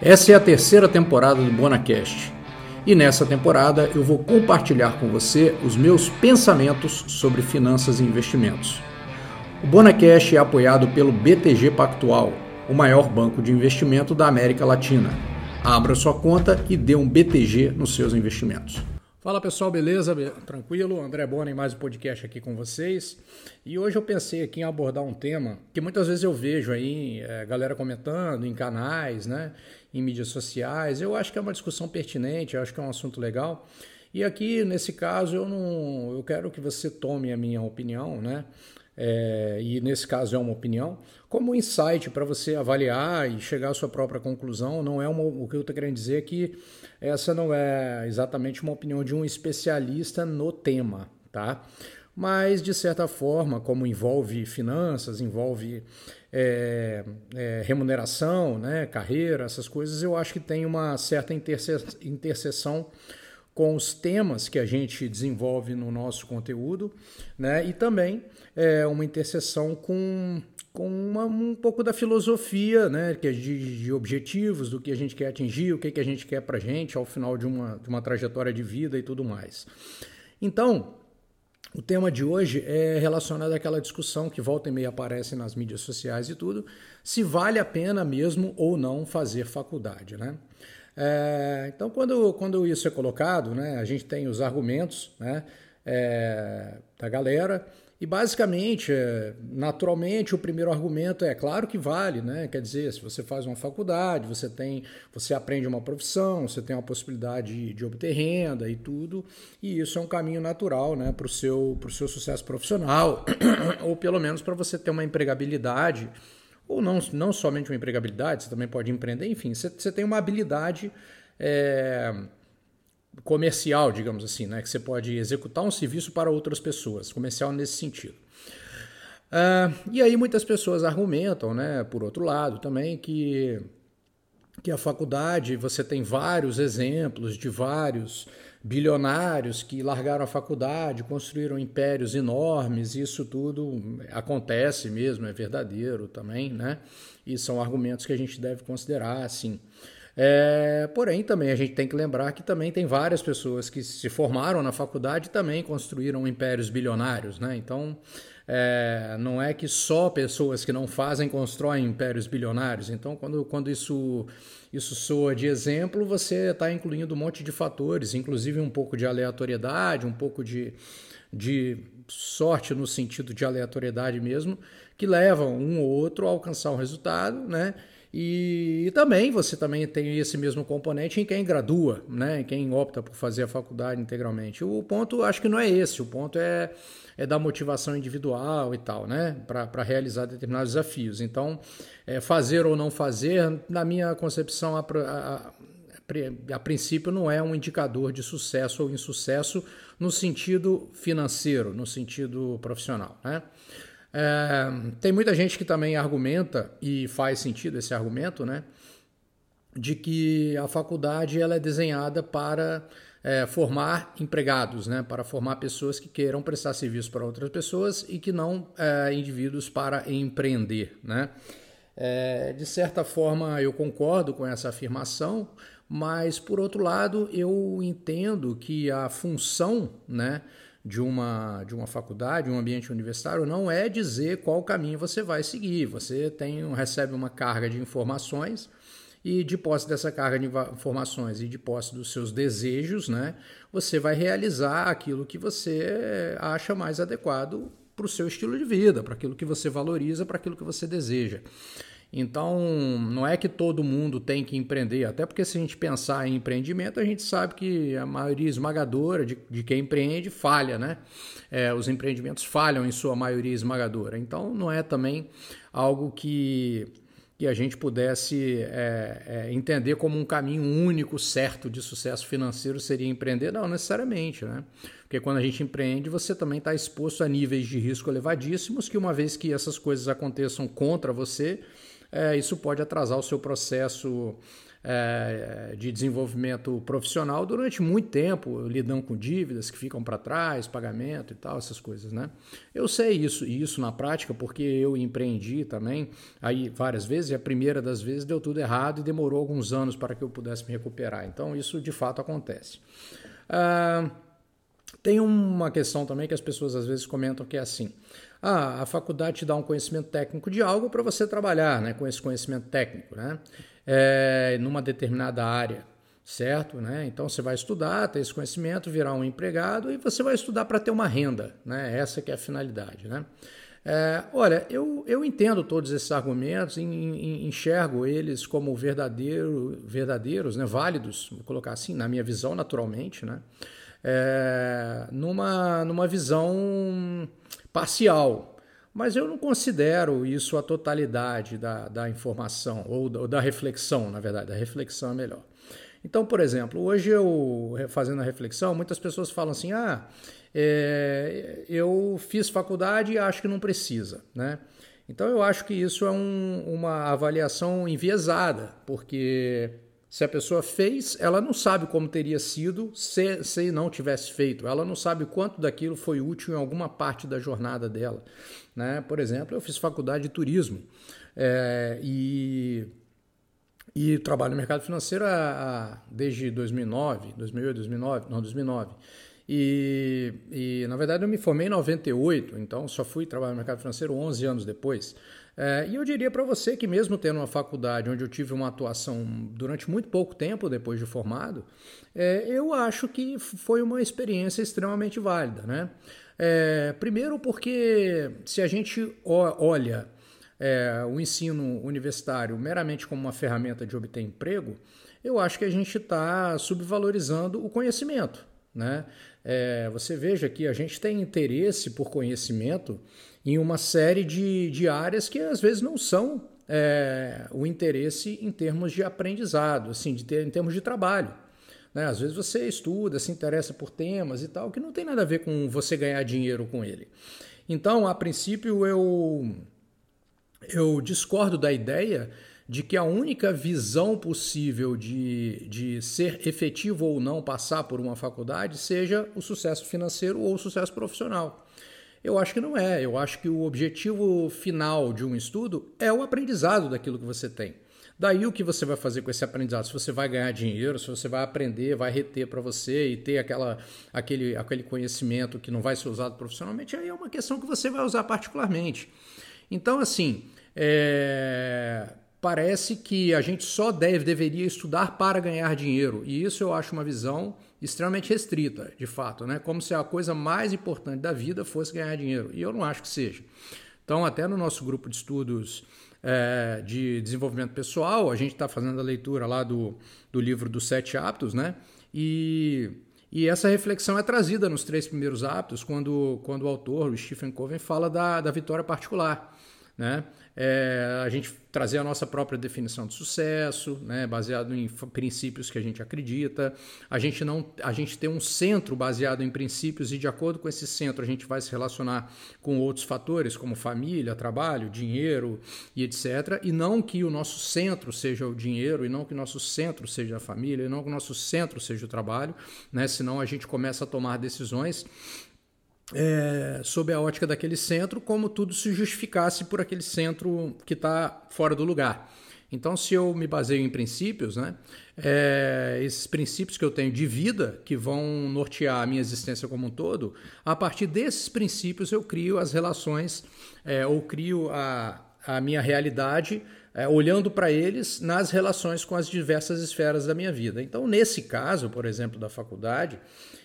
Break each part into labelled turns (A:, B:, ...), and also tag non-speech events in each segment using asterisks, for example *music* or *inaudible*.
A: Essa é a terceira temporada do BonaCast. E nessa temporada eu vou compartilhar com você os meus pensamentos sobre finanças e investimentos. O BonaCast é apoiado pelo BTG Pactual, o maior banco de investimento da América Latina. Abra sua conta e dê um BTG nos seus investimentos. Fala pessoal, beleza? Tranquilo? André Bona em mais um podcast aqui com vocês. E hoje eu pensei aqui em abordar um tema que muitas vezes eu vejo aí, é, galera comentando em canais, né, em mídias sociais. Eu acho que é uma discussão pertinente, eu acho que é um assunto legal. E aqui, nesse caso, eu não. Eu quero que você tome a minha opinião, né? É, e nesse caso é uma opinião, como insight para você avaliar e chegar à sua própria conclusão. Não é uma, o que eu estou querendo dizer é que essa não é exatamente uma opinião de um especialista no tema, tá? Mas, de certa forma, como envolve finanças, envolve é, é, remuneração, né, carreira, essas coisas, eu acho que tem uma certa interseção com os temas que a gente desenvolve no nosso conteúdo, né? E também é, uma interseção com, com uma, um pouco da filosofia, né? Que é de, de, objetivos, do que a gente quer atingir, o que, que a gente quer para gente ao final de uma, de uma trajetória de vida e tudo mais. Então, o tema de hoje é relacionado àquela discussão que volta e meia aparece nas mídias sociais e tudo, se vale a pena mesmo ou não fazer faculdade, né? É, então, quando, quando isso é colocado, né, a gente tem os argumentos né, é, da galera, e basicamente, é, naturalmente, o primeiro argumento é claro que vale, né? Quer dizer, se você faz uma faculdade, você tem, você aprende uma profissão, você tem a possibilidade de, de obter renda e tudo, e isso é um caminho natural, né, para o seu, seu sucesso profissional, *coughs* ou pelo menos para você ter uma empregabilidade ou não, não somente uma empregabilidade, você também pode empreender, enfim, você, você tem uma habilidade é, comercial, digamos assim, né? que você pode executar um serviço para outras pessoas, comercial nesse sentido. Uh, e aí muitas pessoas argumentam, né, por outro lado também, que, que a faculdade, você tem vários exemplos de vários bilionários que largaram a faculdade, construíram impérios enormes, isso tudo acontece mesmo, é verdadeiro também, né? E são argumentos que a gente deve considerar, assim. É, porém, também a gente tem que lembrar que também tem várias pessoas que se formaram na faculdade e também construíram impérios bilionários, né? Então, é, não é que só pessoas que não fazem constroem impérios bilionários. Então, quando, quando isso, isso soa de exemplo, você está incluindo um monte de fatores, inclusive um pouco de aleatoriedade, um pouco de, de sorte no sentido de aleatoriedade mesmo, que levam um ou outro a alcançar um resultado, né? E, também você também tem esse mesmo componente em quem gradua, né? em quem opta por fazer a faculdade integralmente. O ponto acho que não é esse, o ponto é, é da motivação individual e tal, né? para realizar determinados desafios. Então, é, fazer ou não fazer, na minha concepção, a, a, a, a princípio não é um indicador de sucesso ou insucesso no sentido financeiro, no sentido profissional. Né? É, tem muita gente que também argumenta, e faz sentido esse argumento, né? De que a faculdade ela é desenhada para é, formar empregados, né? Para formar pessoas que queiram prestar serviço para outras pessoas e que não é, indivíduos para empreender, né? É, de certa forma, eu concordo com essa afirmação, mas por outro lado, eu entendo que a função, né? De uma, de uma faculdade, um ambiente universitário, não é dizer qual caminho você vai seguir. Você tem, recebe uma carga de informações e de posse dessa carga de informações e de posse dos seus desejos, né, você vai realizar aquilo que você acha mais adequado para o seu estilo de vida, para aquilo que você valoriza, para aquilo que você deseja. Então, não é que todo mundo tem que empreender, até porque se a gente pensar em empreendimento, a gente sabe que a maioria esmagadora de, de quem empreende falha, né? É, os empreendimentos falham em sua maioria esmagadora. Então, não é também algo que, que a gente pudesse é, é, entender como um caminho único, certo de sucesso financeiro seria empreender, não necessariamente, né? Porque quando a gente empreende, você também está exposto a níveis de risco elevadíssimos, que uma vez que essas coisas aconteçam contra você, é, isso pode atrasar o seu processo é, de desenvolvimento profissional durante muito tempo, lidando com dívidas que ficam para trás, pagamento e tal, essas coisas, né? Eu sei isso, e isso na prática, porque eu empreendi também aí várias vezes, e a primeira das vezes deu tudo errado e demorou alguns anos para que eu pudesse me recuperar. Então, isso de fato acontece. Ah, tem uma questão também que as pessoas às vezes comentam que é assim: ah, a faculdade te dá um conhecimento técnico de algo para você trabalhar né, com esse conhecimento técnico, né? É, numa determinada área, certo? Né? Então você vai estudar, ter esse conhecimento, virar um empregado e você vai estudar para ter uma renda, né? Essa que é a finalidade, né? É, olha, eu, eu entendo todos esses argumentos, enxergo eles como verdadeiro, verdadeiros, né, válidos, vou colocar assim, na minha visão, naturalmente, né, é, numa, numa visão parcial. Mas eu não considero isso a totalidade da, da informação, ou da, ou da reflexão, na verdade, a reflexão é melhor. Então, por exemplo, hoje eu fazendo a reflexão, muitas pessoas falam assim: ah, é, eu fiz faculdade e acho que não precisa, né? Então eu acho que isso é um, uma avaliação enviesada, porque se a pessoa fez, ela não sabe como teria sido se, se não tivesse feito. Ela não sabe quanto daquilo foi útil em alguma parte da jornada dela. Né? Por exemplo, eu fiz faculdade de turismo é, e, e trabalho no mercado financeiro há, desde 2009, 2008, 2009, não, 2009. E, e, na verdade, eu me formei em 98, então só fui trabalhar no mercado financeiro 11 anos depois. É, e eu diria para você que, mesmo tendo uma faculdade onde eu tive uma atuação durante muito pouco tempo depois de formado, é, eu acho que foi uma experiência extremamente válida. Né? É, primeiro, porque se a gente olha é, o ensino universitário meramente como uma ferramenta de obter emprego, eu acho que a gente está subvalorizando o conhecimento. Né? É, você veja que a gente tem interesse por conhecimento em uma série de, de áreas que às vezes não são é, o interesse em termos de aprendizado, assim, de ter, em termos de trabalho. Né? Às vezes você estuda, se interessa por temas e tal, que não tem nada a ver com você ganhar dinheiro com ele. Então, a princípio, eu, eu discordo da ideia de que a única visão possível de, de ser efetivo ou não passar por uma faculdade seja o sucesso financeiro ou o sucesso profissional. Eu acho que não é. Eu acho que o objetivo final de um estudo é o aprendizado daquilo que você tem. Daí o que você vai fazer com esse aprendizado? Se você vai ganhar dinheiro, se você vai aprender, vai reter para você e ter aquela, aquele, aquele conhecimento que não vai ser usado profissionalmente, aí é uma questão que você vai usar particularmente. Então, assim, é parece que a gente só deve, deveria estudar para ganhar dinheiro. E isso eu acho uma visão extremamente restrita, de fato, né? Como se a coisa mais importante da vida fosse ganhar dinheiro. E eu não acho que seja. Então, até no nosso grupo de estudos é, de desenvolvimento pessoal, a gente está fazendo a leitura lá do, do livro dos sete hábitos, né? E, e essa reflexão é trazida nos três primeiros hábitos, quando, quando o autor, o Stephen Covey, fala da, da vitória particular. Né? É, a gente trazer a nossa própria definição de sucesso, né, baseado em princípios que a gente acredita. A gente não, a gente tem um centro baseado em princípios e de acordo com esse centro a gente vai se relacionar com outros fatores como família, trabalho, dinheiro e etc. E não que o nosso centro seja o dinheiro e não que o nosso centro seja a família e não que o nosso centro seja o trabalho, né? Senão a gente começa a tomar decisões é, sob a ótica daquele centro, como tudo se justificasse por aquele centro que está fora do lugar. Então, se eu me baseio em princípios, né, é, esses princípios que eu tenho de vida, que vão nortear a minha existência como um todo, a partir desses princípios eu crio as relações, é, ou crio a, a minha realidade, é, olhando para eles nas relações com as diversas esferas da minha vida. Então, nesse caso, por exemplo, da faculdade,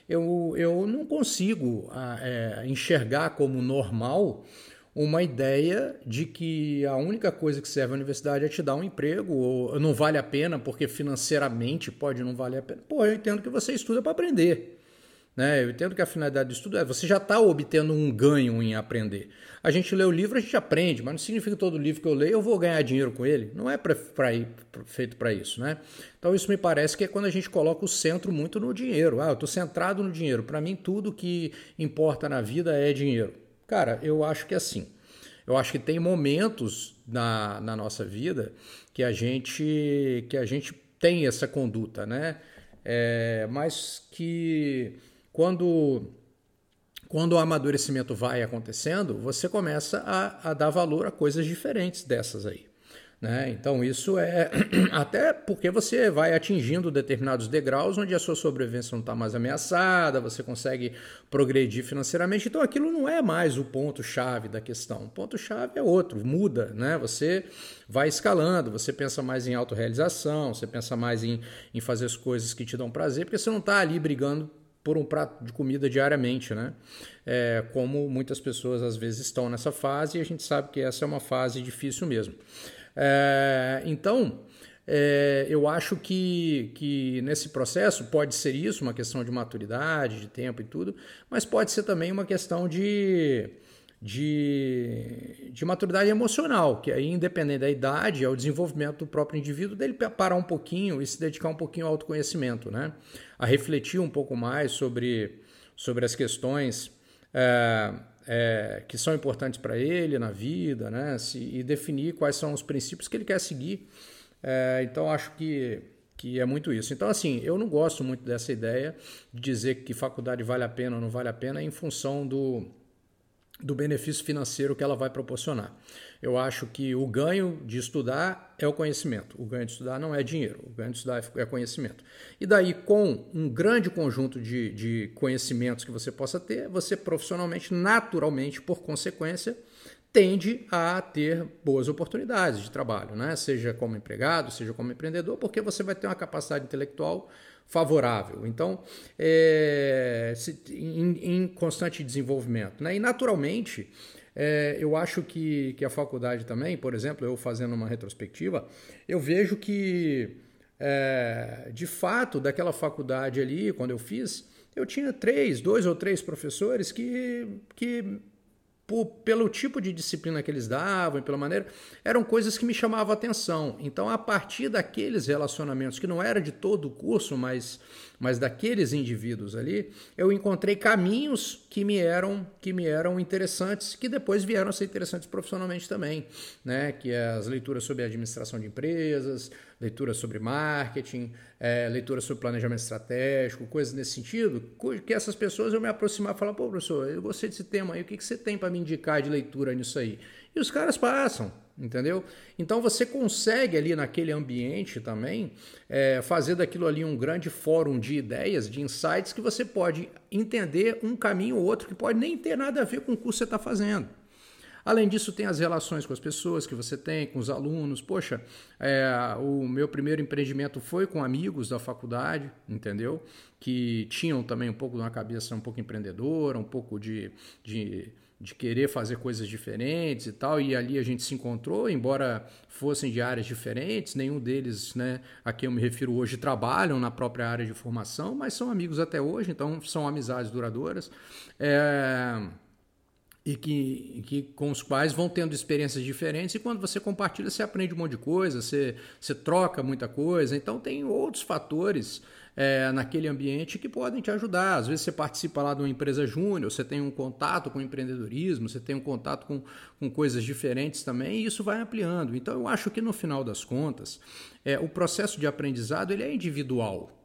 A: eu, eu não consigo é, enxergar como normal uma ideia de que a única coisa que serve à universidade é te dar um emprego, ou não vale a pena porque financeiramente pode não valer a pena. Pô, eu entendo que você estuda para aprender. Né? Eu entendo que a finalidade do estudo é você já está obtendo um ganho em aprender. A gente lê o livro, a gente aprende, mas não significa que todo livro que eu leio eu vou ganhar dinheiro com ele. Não é pra, pra ir, feito para isso. Né? Então isso me parece que é quando a gente coloca o centro muito no dinheiro. Ah, eu estou centrado no dinheiro. Para mim, tudo que importa na vida é dinheiro. Cara, eu acho que é assim. Eu acho que tem momentos na, na nossa vida que a gente que a gente tem essa conduta, né? É, mas que quando quando o amadurecimento vai acontecendo, você começa a, a dar valor a coisas diferentes dessas aí. Né? Então, isso é *clears throat* até porque você vai atingindo determinados degraus onde a sua sobrevivência não está mais ameaçada, você consegue progredir financeiramente. Então, aquilo não é mais o ponto-chave da questão. O ponto-chave é outro, muda. Né? Você vai escalando, você pensa mais em autorrealização, você pensa mais em, em fazer as coisas que te dão prazer, porque você não está ali brigando por um prato de comida diariamente, né? É, como muitas pessoas às vezes estão nessa fase e a gente sabe que essa é uma fase difícil mesmo. É, então, é, eu acho que, que nesse processo pode ser isso, uma questão de maturidade, de tempo e tudo, mas pode ser também uma questão de, de, de maturidade emocional, que aí, independente da idade, é o desenvolvimento do próprio indivíduo, dele parar um pouquinho e se dedicar um pouquinho ao autoconhecimento, né? a refletir um pouco mais sobre, sobre as questões. É, é, que são importantes para ele na vida, né? Se, e definir quais são os princípios que ele quer seguir. É, então, acho que, que é muito isso. Então, assim, eu não gosto muito dessa ideia de dizer que faculdade vale a pena ou não vale a pena em função do do benefício financeiro que ela vai proporcionar. Eu acho que o ganho de estudar é o conhecimento. O ganho de estudar não é dinheiro, o ganho de estudar é conhecimento. E daí, com um grande conjunto de, de conhecimentos que você possa ter, você profissionalmente, naturalmente, por consequência, tende a ter boas oportunidades de trabalho, né? seja como empregado, seja como empreendedor, porque você vai ter uma capacidade intelectual favorável. Então, é, em, em, constante desenvolvimento. Né? E, naturalmente, é, eu acho que, que a faculdade também, por exemplo, eu fazendo uma retrospectiva, eu vejo que, é, de fato, daquela faculdade ali, quando eu fiz, eu tinha três, dois ou três professores que, que por, pelo tipo de disciplina que eles davam e pela maneira, eram coisas que me chamavam a atenção. Então, a partir daqueles relacionamentos, que não era de todo o curso, mas mas daqueles indivíduos ali, eu encontrei caminhos que me eram que me eram interessantes, que depois vieram a ser interessantes profissionalmente também, né? Que é as leituras sobre administração de empresas, leituras sobre marketing, é, leituras sobre planejamento estratégico, coisas nesse sentido, que essas pessoas eu me aproximar e falar, pô, professor, eu gostei desse tema aí, o que, que você tem para me indicar de leitura nisso aí? E os caras passam, entendeu? Então você consegue ali naquele ambiente também é, fazer daquilo ali um grande fórum de ideias, de insights que você pode entender um caminho ou outro que pode nem ter nada a ver com o curso que você está fazendo. Além disso, tem as relações com as pessoas que você tem, com os alunos. Poxa, é, o meu primeiro empreendimento foi com amigos da faculdade, entendeu? Que tinham também um pouco de uma cabeça um pouco empreendedora, um pouco de, de de querer fazer coisas diferentes e tal, e ali a gente se encontrou, embora fossem de áreas diferentes, nenhum deles, né, a quem eu me refiro hoje, trabalham na própria área de formação, mas são amigos até hoje, então são amizades duradouras. É e que, que, com os quais vão tendo experiências diferentes e quando você compartilha você aprende um monte de coisa, você, você troca muita coisa, então tem outros fatores é, naquele ambiente que podem te ajudar. Às vezes você participa lá de uma empresa júnior, você tem um contato com empreendedorismo, você tem um contato com, com coisas diferentes também, e isso vai ampliando. Então eu acho que no final das contas, é, o processo de aprendizado ele é individual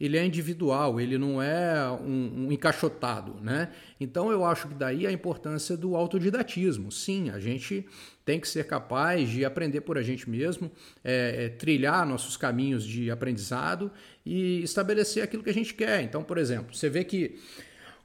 A: ele é individual, ele não é um, um, encaixotado, né? Então eu acho que daí a importância do autodidatismo. Sim, a gente tem que ser capaz de aprender por a gente mesmo, é, é, trilhar nossos caminhos de aprendizado e estabelecer aquilo que a gente quer. Então, por exemplo, você vê que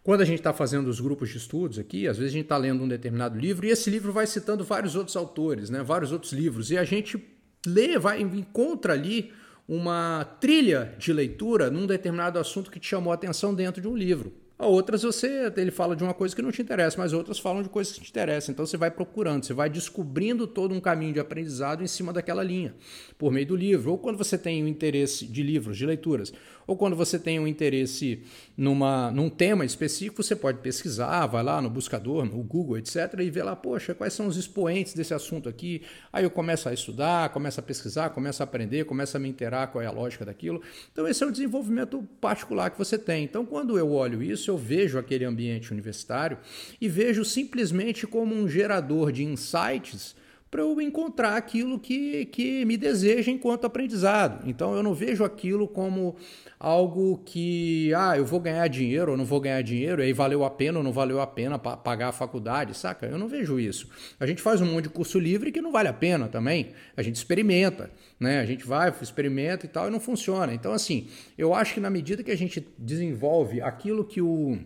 A: quando a gente está fazendo os grupos de estudos aqui, às vezes a gente está lendo um determinado livro e esse livro vai citando vários outros autores, né? vários outros livros, e a gente lê, vai encontra ali uma trilha de leitura num determinado assunto que te chamou a atenção dentro de um livro. Outras você ele fala de uma coisa que não te interessa, mas outras falam de coisas que te interessam. Então você vai procurando, você vai descobrindo todo um caminho de aprendizado em cima daquela linha, por meio do livro. Ou quando você tem um interesse de livros, de leituras, ou quando você tem um interesse numa, num tema específico, você pode pesquisar, vai lá no buscador, no Google, etc., e ver lá, poxa, quais são os expoentes desse assunto aqui. Aí eu começo a estudar, começo a pesquisar, começo a aprender, começo a me interar qual é a lógica daquilo. Então esse é o desenvolvimento particular que você tem. Então quando eu olho isso, isso, eu vejo aquele ambiente universitário e vejo simplesmente como um gerador de insights para eu encontrar aquilo que, que me deseja enquanto aprendizado. Então eu não vejo aquilo como algo que, ah, eu vou ganhar dinheiro ou não vou ganhar dinheiro, e aí valeu a pena ou não valeu a pena pagar a faculdade, saca? Eu não vejo isso. A gente faz um monte de curso livre que não vale a pena também. A gente experimenta, né? A gente vai, experimenta e tal, e não funciona. Então, assim, eu acho que na medida que a gente desenvolve aquilo que o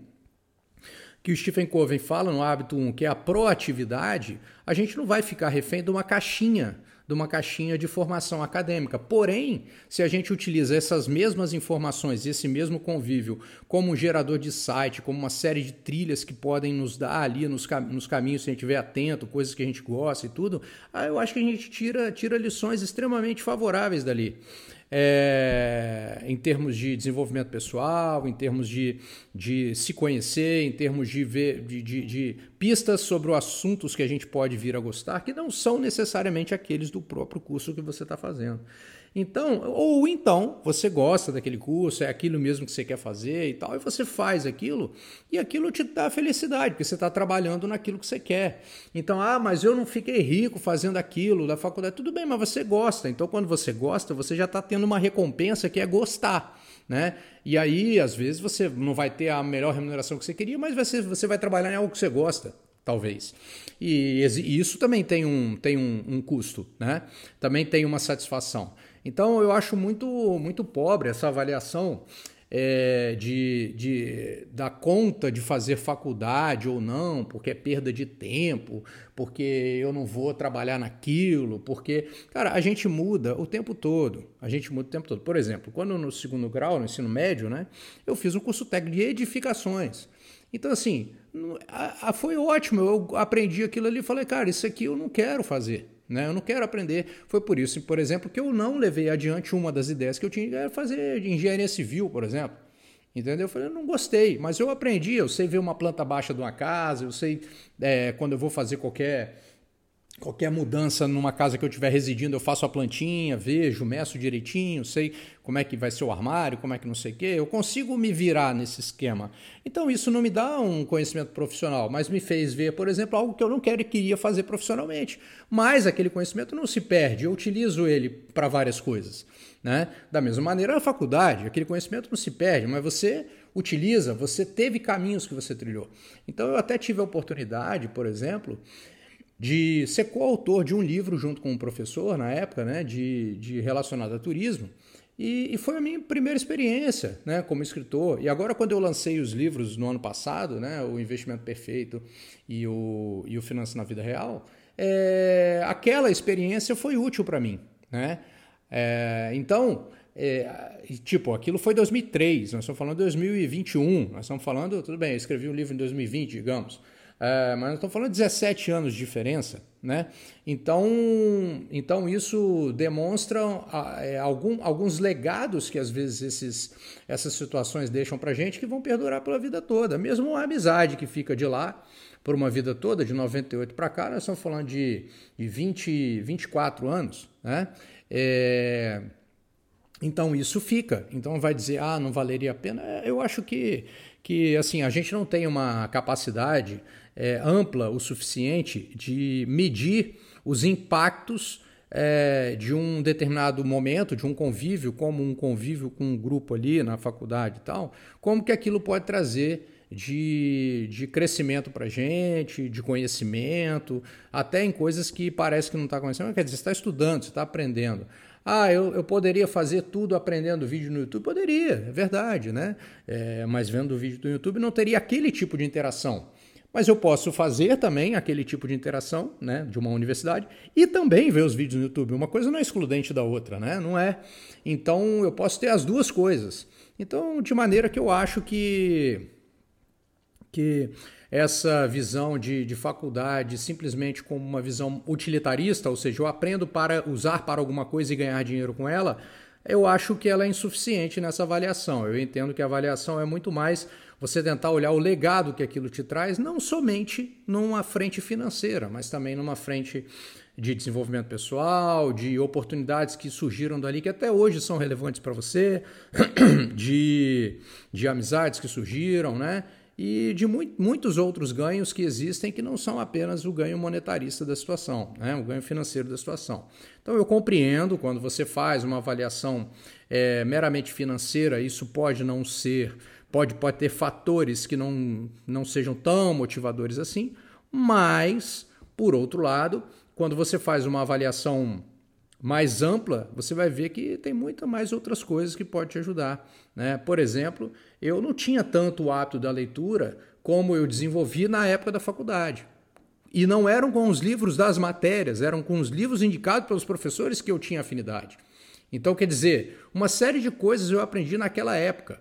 A: que o Stephen Covey fala no hábito 1, que é a proatividade, a gente não vai ficar refém de uma caixinha, de uma caixinha de formação acadêmica. Porém, se a gente utiliza essas mesmas informações, esse mesmo convívio, como um gerador de site, como uma série de trilhas que podem nos dar ali nos, cam nos caminhos, se a gente estiver atento, coisas que a gente gosta e tudo, eu acho que a gente tira, tira lições extremamente favoráveis dali é, em termos de desenvolvimento pessoal, em termos de, de se conhecer, em termos de, ver, de, de, de pistas sobre os assuntos que a gente pode vir a gostar, que não são necessariamente aqueles do próprio curso que você está fazendo. Então, ou então você gosta daquele curso, é aquilo mesmo que você quer fazer e tal, e você faz aquilo, e aquilo te dá felicidade, porque você está trabalhando naquilo que você quer. Então, ah, mas eu não fiquei rico fazendo aquilo da faculdade. Tudo bem, mas você gosta. Então, quando você gosta, você já está tendo uma recompensa que é gostar. Né? E aí, às vezes, você não vai ter a melhor remuneração que você queria, mas você, você vai trabalhar em algo que você gosta talvez. E, isso também tem um, tem um, um, custo, né? Também tem uma satisfação. Então eu acho muito, muito pobre essa avaliação é, de, de dar conta de fazer faculdade ou não, porque é perda de tempo, porque eu não vou trabalhar naquilo, porque, cara, a gente muda o tempo todo. A gente muda o tempo todo. Por exemplo, quando no segundo grau, no ensino médio, né, eu fiz um curso técnico de edificações. Então, assim, foi ótimo. Eu aprendi aquilo ali e falei, cara, isso aqui eu não quero fazer. Né? Eu não quero aprender. Foi por isso, por exemplo, que eu não levei adiante uma das ideias que eu tinha, era fazer engenharia civil, por exemplo. Entendeu? Eu falei, eu não gostei, mas eu aprendi, eu sei ver uma planta baixa de uma casa, eu sei é, quando eu vou fazer qualquer Qualquer mudança numa casa que eu estiver residindo, eu faço a plantinha, vejo, meço direitinho, sei como é que vai ser o armário, como é que não sei o quê. Eu consigo me virar nesse esquema. Então isso não me dá um conhecimento profissional, mas me fez ver, por exemplo, algo que eu não quero e queria fazer profissionalmente. Mas aquele conhecimento não se perde, eu utilizo ele para várias coisas. Né? Da mesma maneira, a faculdade, aquele conhecimento não se perde, mas você utiliza, você teve caminhos que você trilhou. Então eu até tive a oportunidade, por exemplo, de ser coautor de um livro junto com um professor na época, né, de, de relacionado a turismo. E, e, foi a minha primeira experiência né, como escritor. E agora, quando eu lancei os livros no ano passado, né, O Investimento Perfeito e o, e o Finanças na Vida Real, é, aquela experiência foi útil para mim. Né? É, então, é, tipo, aquilo foi 2003, nós estamos falando de 2021, nós estamos falando, tudo bem, eu escrevi um livro em 2020, digamos. É, mas estamos falando de 17 anos de diferença, né? Então, então isso demonstra é, algum, alguns legados que às vezes esses, essas situações deixam para gente que vão perdurar pela vida toda. Mesmo uma amizade que fica de lá por uma vida toda, de 98 para cá, nós estamos falando de, de 20, 24 anos, né? É, então isso fica. Então vai dizer, ah, não valeria a pena. É, eu acho que, que assim, a gente não tem uma capacidade é, ampla o suficiente de medir os impactos é, de um determinado momento, de um convívio, como um convívio com um grupo ali na faculdade e tal, como que aquilo pode trazer de, de crescimento para gente, de conhecimento, até em coisas que parece que não está conhecendo, quer dizer, você está estudando, você está aprendendo. Ah, eu, eu poderia fazer tudo aprendendo vídeo no YouTube? Poderia, é verdade, né? É, mas vendo o vídeo do YouTube não teria aquele tipo de interação. Mas eu posso fazer também aquele tipo de interação né, de uma universidade e também ver os vídeos no YouTube. Uma coisa não é excludente da outra, né? Não é. Então eu posso ter as duas coisas. Então, de maneira que eu acho que, que essa visão de, de faculdade simplesmente como uma visão utilitarista, ou seja, eu aprendo para usar para alguma coisa e ganhar dinheiro com ela, eu acho que ela é insuficiente nessa avaliação. Eu entendo que a avaliação é muito mais você tentar olhar o legado que aquilo te traz, não somente numa frente financeira, mas também numa frente de desenvolvimento pessoal, de oportunidades que surgiram dali que até hoje são relevantes para você, *clears throat* de, de amizades que surgiram, né? E de mu muitos outros ganhos que existem que não são apenas o ganho monetarista da situação, né? o ganho financeiro da situação. Então eu compreendo quando você faz uma avaliação é, meramente financeira, isso pode não ser, pode, pode ter fatores que não, não sejam tão motivadores assim, mas, por outro lado, quando você faz uma avaliação mais ampla, você vai ver que tem muita mais outras coisas que pode te ajudar. Né? Por exemplo, eu não tinha tanto o hábito da leitura como eu desenvolvi na época da faculdade. E não eram com os livros das matérias, eram com os livros indicados pelos professores que eu tinha afinidade. Então, quer dizer, uma série de coisas eu aprendi naquela época,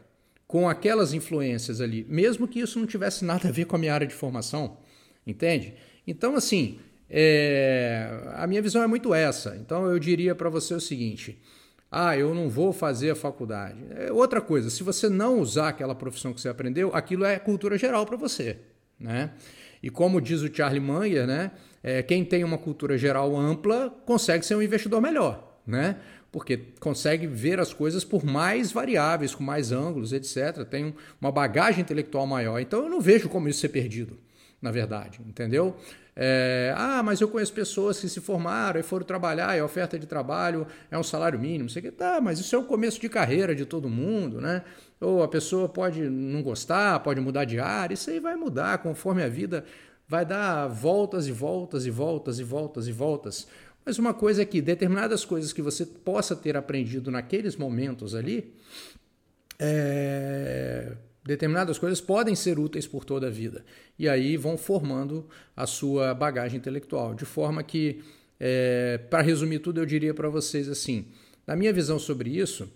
A: com aquelas influências ali, mesmo que isso não tivesse nada a ver com a minha área de formação, entende? Então, assim, é, a minha visão é muito essa. Então eu diria para você o seguinte: ah, eu não vou fazer a faculdade. É outra coisa, se você não usar aquela profissão que você aprendeu, aquilo é cultura geral para você. Né? E como diz o Charlie Munger, né, é, quem tem uma cultura geral ampla consegue ser um investidor melhor. Né? Porque consegue ver as coisas por mais variáveis, com mais ângulos, etc. Tem uma bagagem intelectual maior. Então eu não vejo como isso ser perdido, na verdade, entendeu? É, ah, mas eu conheço pessoas que se formaram e foram trabalhar, e a oferta de trabalho é um salário mínimo. Você que tá, mas isso é o começo de carreira de todo mundo, né? Ou a pessoa pode não gostar, pode mudar de área, isso aí vai mudar conforme a vida vai dar voltas e voltas e voltas e voltas e voltas. Mas uma coisa é que determinadas coisas que você possa ter aprendido naqueles momentos ali, é, determinadas coisas podem ser úteis por toda a vida. E aí vão formando a sua bagagem intelectual. De forma que, é, para resumir tudo, eu diria para vocês assim: na minha visão sobre isso,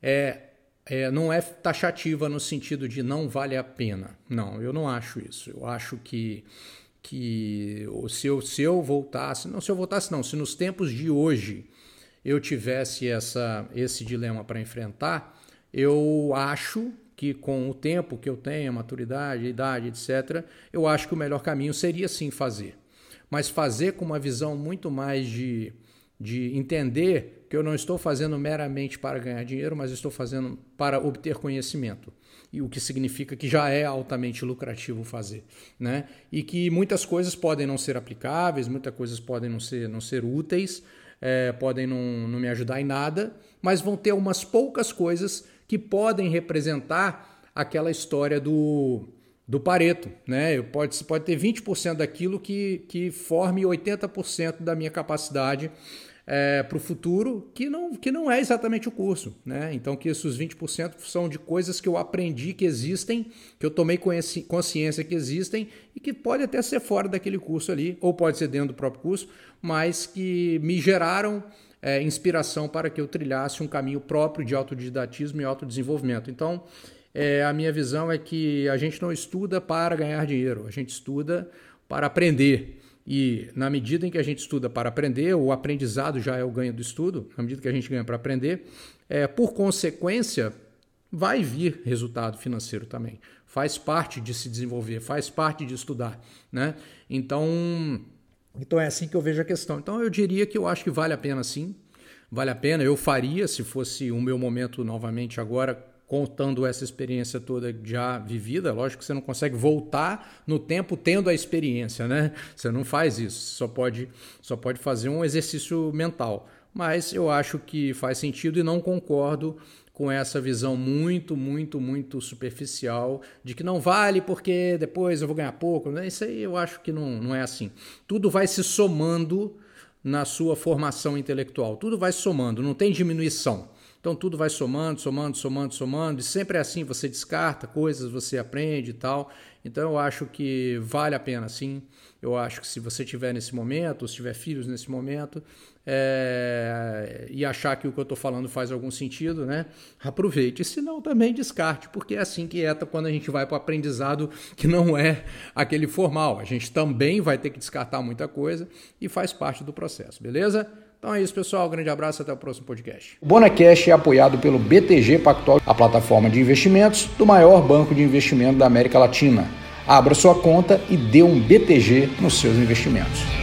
A: é, é, não é taxativa no sentido de não vale a pena. Não, eu não acho isso. Eu acho que que se eu, se eu voltasse, não se eu voltasse não, se nos tempos de hoje eu tivesse essa, esse dilema para enfrentar, eu acho que com o tempo que eu tenho, a maturidade, a idade, etc., eu acho que o melhor caminho seria sim fazer. Mas fazer com uma visão muito mais de, de entender que eu não estou fazendo meramente para ganhar dinheiro, mas estou fazendo para obter conhecimento. E o que significa que já é altamente lucrativo fazer. Né? E que muitas coisas podem não ser aplicáveis, muitas coisas podem não ser, não ser úteis, é, podem não, não me ajudar em nada, mas vão ter umas poucas coisas que podem representar aquela história do, do Pareto. Né? Pode, pode ter 20% daquilo que, que forme 80% da minha capacidade é, para o futuro, que não, que não é exatamente o curso. Né? Então, que esses 20% são de coisas que eu aprendi que existem, que eu tomei consciência que existem e que pode até ser fora daquele curso ali, ou pode ser dentro do próprio curso, mas que me geraram é, inspiração para que eu trilhasse um caminho próprio de autodidatismo e autodesenvolvimento. Então, é, a minha visão é que a gente não estuda para ganhar dinheiro, a gente estuda para aprender. E na medida em que a gente estuda para aprender, o aprendizado já é o ganho do estudo, na medida que a gente ganha para aprender, é, por consequência, vai vir resultado financeiro também. Faz parte de se desenvolver, faz parte de estudar. Né? Então, então é assim que eu vejo a questão. Então eu diria que eu acho que vale a pena sim. Vale a pena, eu faria se fosse o meu momento novamente agora, contando essa experiência toda já vivida. Lógico que você não consegue voltar no tempo tendo a experiência, né? Você não faz isso, só pode, só pode fazer um exercício mental. Mas eu acho que faz sentido e não concordo com essa visão muito, muito, muito superficial de que não vale porque depois eu vou ganhar pouco. Né? Isso aí eu acho que não, não é assim. Tudo vai se somando na sua formação intelectual, tudo vai somando, não tem diminuição. Então tudo vai somando, somando, somando, somando, e sempre é assim, você descarta coisas, você aprende e tal. Então eu acho que vale a pena sim. Eu acho que se você tiver nesse momento, ou se tiver filhos nesse momento, é, e achar que o que eu estou falando faz algum sentido, né? Aproveite. Se não, também descarte, porque é assim que é quando a gente vai para o aprendizado que não é aquele formal. A gente também vai ter que descartar muita coisa e faz parte do processo, beleza? Então é isso, pessoal. Um grande abraço até o próximo podcast.
B: O Bonacast é apoiado pelo BTG Pactual, a plataforma de investimentos do maior banco de investimento da América Latina. Abra sua conta e dê um BTG nos seus investimentos.